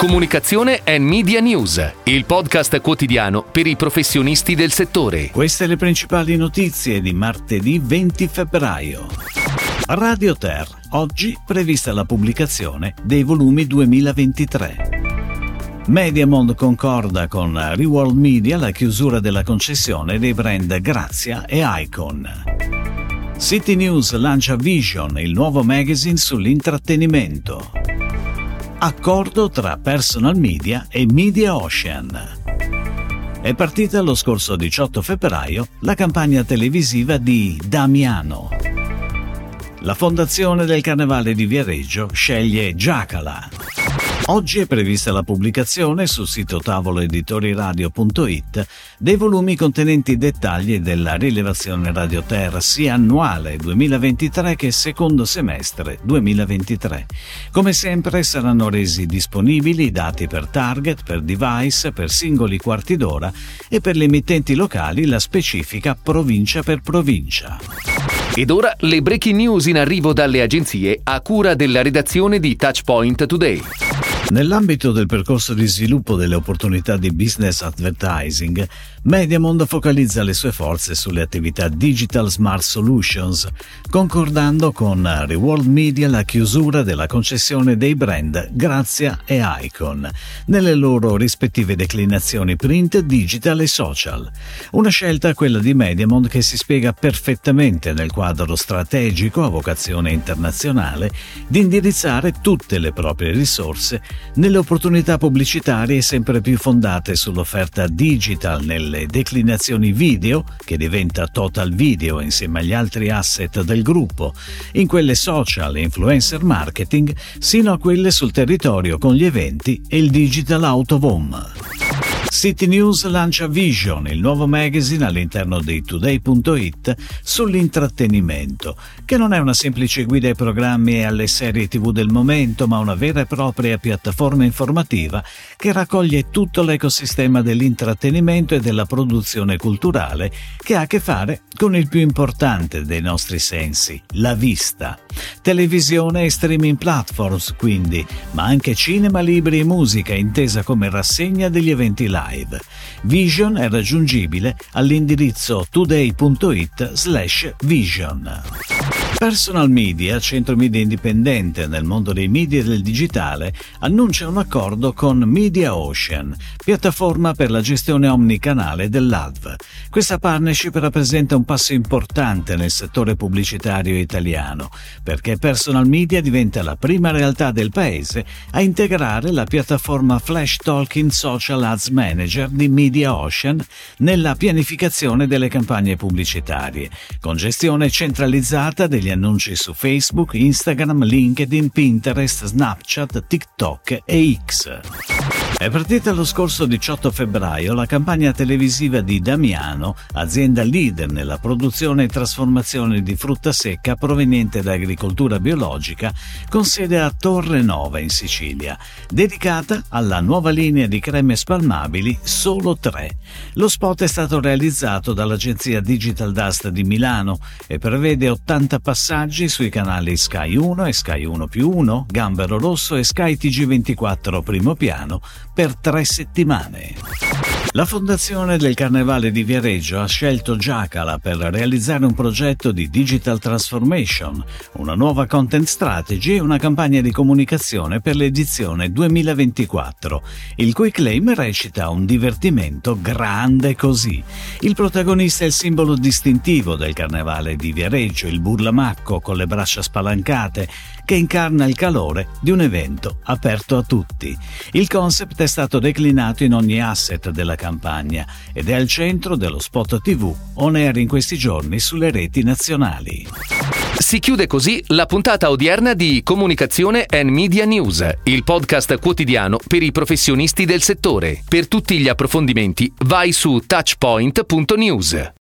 Comunicazione e Media News, il podcast quotidiano per i professionisti del settore. Queste le principali notizie di martedì 20 febbraio. Radio Ter, oggi prevista la pubblicazione dei volumi 2023. Mediamond concorda con Reworld Media la chiusura della concessione dei brand Grazia e Icon. City News lancia Vision, il nuovo magazine sull'intrattenimento. Accordo tra Personal Media e Media Ocean. È partita lo scorso 18 febbraio la campagna televisiva di Damiano. La fondazione del Carnevale di Viareggio sceglie Giacala. Oggi è prevista la pubblicazione sul sito tavoloeditoriradio.it dei volumi contenenti dettagli della rilevazione Radio Terra sia annuale 2023 che secondo semestre 2023. Come sempre saranno resi disponibili i dati per target, per device, per singoli quarti d'ora e per le emittenti locali la specifica provincia per provincia. Ed ora le breaking news in arrivo dalle agenzie a cura della redazione di Touchpoint Today. Nell'ambito del percorso di sviluppo delle opportunità di business advertising, Mediamond focalizza le sue forze sulle attività Digital Smart Solutions, concordando con Reworld Media la chiusura della concessione dei brand Grazia e Icon, nelle loro rispettive declinazioni print, digital e social. Una scelta, quella di Mediamond, che si spiega perfettamente nel quadro strategico a vocazione internazionale di indirizzare tutte le proprie risorse nelle opportunità pubblicitarie sempre più fondate sull'offerta digital nelle declinazioni video, che diventa total video insieme agli altri asset del gruppo, in quelle social e influencer marketing, sino a quelle sul territorio con gli eventi e il digital out of home. City News lancia Vision, il nuovo magazine all'interno di Today.it sull'intrattenimento, che non è una semplice guida ai programmi e alle serie TV del momento, ma una vera e propria piattaforma informativa che raccoglie tutto l'ecosistema dell'intrattenimento e della produzione culturale che ha a che fare con il più importante dei nostri sensi, la vista. Televisione e streaming platforms, quindi, ma anche cinema, libri e musica intesa come rassegna degli eventi live live. Vision è raggiungibile all'indirizzo today.it slash vision. Personal Media, centro media indipendente nel mondo dei media e del digitale, annuncia un accordo con Media Ocean, piattaforma per la gestione omnicanale dell'ADV. Questa partnership rappresenta un passo importante nel settore pubblicitario italiano, perché Personal Media diventa la prima realtà del paese a integrare la piattaforma Flash Talking Social Ads Manager di Media Ocean nella pianificazione delle campagne pubblicitarie, con gestione centralizzata degli annunci su Facebook, Instagram, LinkedIn, Pinterest, Snapchat, TikTok e X. È partita lo scorso 18 febbraio la campagna televisiva di Damiano, azienda leader nella produzione e trasformazione di frutta secca proveniente da agricoltura biologica, con sede a Torre Nova in Sicilia, dedicata alla nuova linea di creme spalmabili Solo 3. Lo spot è stato realizzato dall'agenzia Digital Dust di Milano e prevede 80 passaggi sui canali Sky 1 e Sky 1 più 1, Gambero Rosso e Sky TG24 primo piano per tre settimane. La Fondazione del Carnevale di Viareggio ha scelto Giacala per realizzare un progetto di Digital Transformation, una nuova content strategy e una campagna di comunicazione per l'edizione 2024, il cui claim recita un divertimento grande così. Il protagonista è il simbolo distintivo del Carnevale di Viareggio, il burlamacco con le braccia spalancate, che incarna il calore di un evento aperto a tutti. Il concept è stato declinato in ogni asset della campagna ed è al centro dello spot TV on air in questi giorni sulle reti nazionali. Si chiude così la puntata odierna di Comunicazione and Media News, il podcast quotidiano per i professionisti del settore. Per tutti gli approfondimenti vai su touchpoint.news.